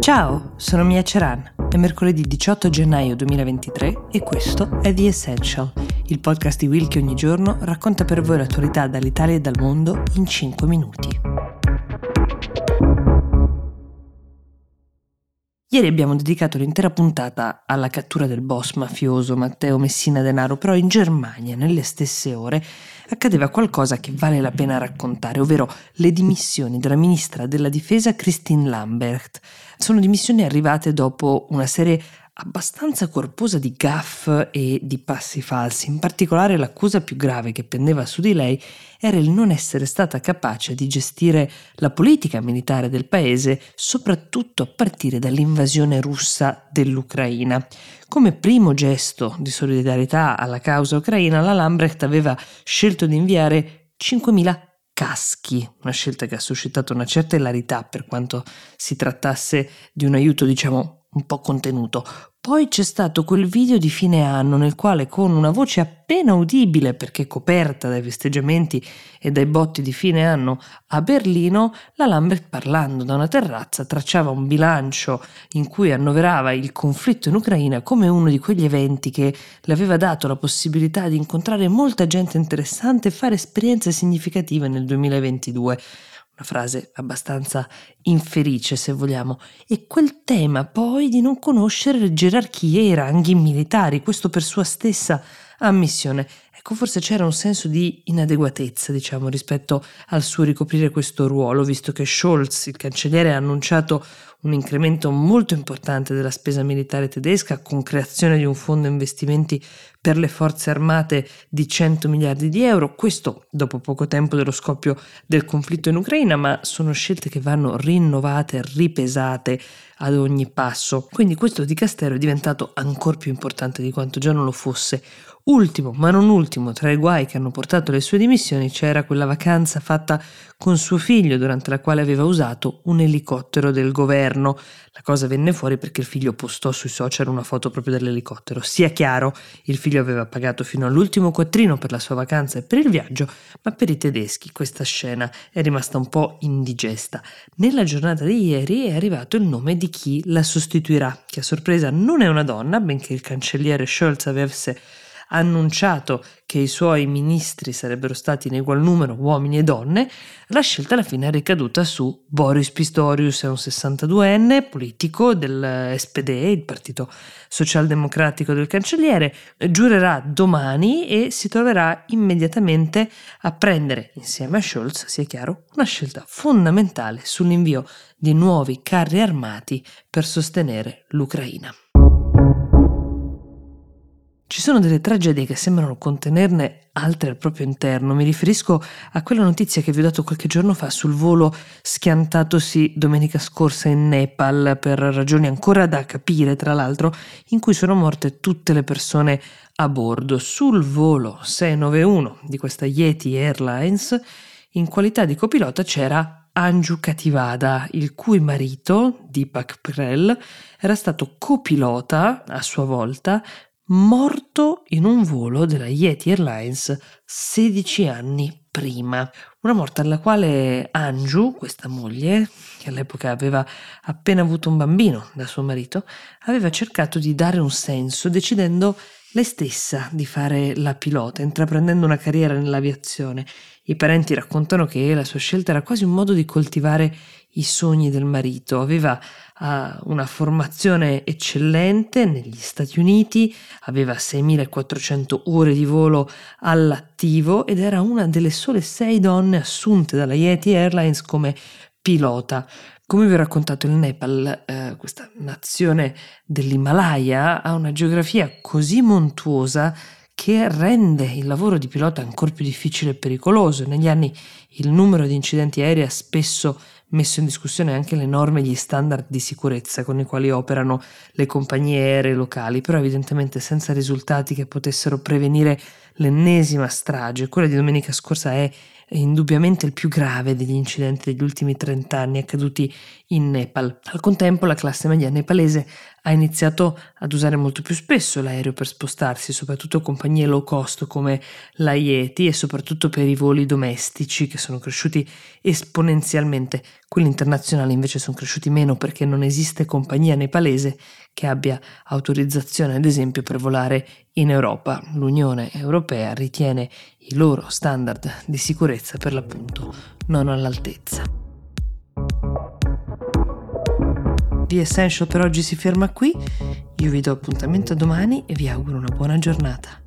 Ciao, sono Mia Ceran. È mercoledì 18 gennaio 2023 e questo è The Essential, il podcast di Will che ogni giorno racconta per voi l'attualità dall'Italia e dal mondo in 5 minuti. Ieri abbiamo dedicato l'intera puntata alla cattura del boss mafioso Matteo Messina Denaro, però in Germania, nelle stesse ore, accadeva qualcosa che vale la pena raccontare, ovvero le dimissioni della ministra della difesa Christine Lambert. Sono dimissioni arrivate dopo una serie abbastanza corposa di gaff e di passi falsi. In particolare l'accusa più grave che pendeva su di lei era il non essere stata capace di gestire la politica militare del paese, soprattutto a partire dall'invasione russa dell'Ucraina. Come primo gesto di solidarietà alla causa ucraina, la Lambrecht aveva scelto di inviare 5.000 caschi, una scelta che ha suscitato una certa ilarità per quanto si trattasse di un aiuto, diciamo, un po' contenuto. Poi c'è stato quel video di fine anno nel quale con una voce appena udibile perché coperta dai festeggiamenti e dai botti di fine anno a Berlino, la Lambert parlando da una terrazza tracciava un bilancio in cui annoverava il conflitto in Ucraina come uno di quegli eventi che le aveva dato la possibilità di incontrare molta gente interessante e fare esperienze significative nel 2022 una frase abbastanza infelice se vogliamo, e quel tema poi di non conoscere le gerarchie e i ranghi militari, questo per sua stessa ammissione. Ecco, forse c'era un senso di inadeguatezza, diciamo, rispetto al suo ricoprire questo ruolo, visto che Scholz, il cancelliere, ha annunciato un incremento molto importante della spesa militare tedesca con creazione di un fondo investimenti per le forze armate di 100 miliardi di euro, questo dopo poco tempo dello scoppio del conflitto in Ucraina, ma sono scelte che vanno rinnovate, ripesate ad ogni passo. Quindi questo di Castero è diventato ancora più importante di quanto già non lo fosse. Ultimo, ma non ultimo, tra i guai che hanno portato le sue dimissioni c'era quella vacanza fatta con suo figlio durante la quale aveva usato un elicottero del governo. La cosa venne fuori perché il figlio postò sui social una foto proprio dell'elicottero. Sia chiaro, il figlio aveva pagato fino all'ultimo quattrino per la sua vacanza e per il viaggio, ma per i tedeschi questa scena è rimasta un po' indigesta. Nella giornata di ieri è arrivato il nome di chi la sostituirà, che a sorpresa non è una donna, benché il cancelliere Scholz avesse annunciato che i suoi ministri sarebbero stati in egual numero uomini e donne, la scelta alla fine è ricaduta su Boris Pistorius, è un 62enne politico del SPD, il partito socialdemocratico del cancelliere, giurerà domani e si troverà immediatamente a prendere insieme a Scholz, sia chiaro, una scelta fondamentale sull'invio di nuovi carri armati per sostenere l'Ucraina. Ci sono delle tragedie che sembrano contenerne altre al proprio interno. Mi riferisco a quella notizia che vi ho dato qualche giorno fa sul volo schiantatosi domenica scorsa in Nepal per ragioni ancora da capire, tra l'altro, in cui sono morte tutte le persone a bordo. Sul volo 691 di questa Yeti Airlines, in qualità di copilota c'era Anju Kativada, il cui marito, Deepak Prel, era stato copilota a sua volta morto in un volo della Yeti Airlines 16 anni prima. Una morte alla quale Anju, questa moglie, che all'epoca aveva appena avuto un bambino da suo marito, aveva cercato di dare un senso decidendo lei stessa di fare la pilota, intraprendendo una carriera nell'aviazione. I parenti raccontano che la sua scelta era quasi un modo di coltivare i sogni del marito. Aveva uh, una formazione eccellente negli Stati Uniti, aveva 6.400 ore di volo all'attivo ed era una delle sole sei donne assunte dalla Yeti Airlines come pilota. Come vi ho raccontato, il Nepal, eh, questa nazione dell'Himalaya, ha una geografia così montuosa che rende il lavoro di pilota ancora più difficile e pericoloso. Negli anni il numero di incidenti aerei ha spesso messo in discussione anche le norme e gli standard di sicurezza con i quali operano le compagnie aeree locali, però evidentemente senza risultati che potessero prevenire l'ennesima strage. Quella di domenica scorsa è indubbiamente il più grave degli incidenti degli ultimi 30 anni accaduti in Nepal. Al contempo la classe media nepalese ha iniziato ad usare molto più spesso l'aereo per spostarsi, soprattutto compagnie low cost come la Yeti e soprattutto per i voli domestici che sono cresciuti esponenzialmente. Quelli internazionali invece sono cresciuti meno perché non esiste compagnia nepalese che abbia autorizzazione ad esempio per volare in Europa. L'Unione Europea ritiene i loro standard di sicurezza per l'appunto non all'altezza. The Essential per oggi si ferma qui, io vi do appuntamento domani e vi auguro una buona giornata.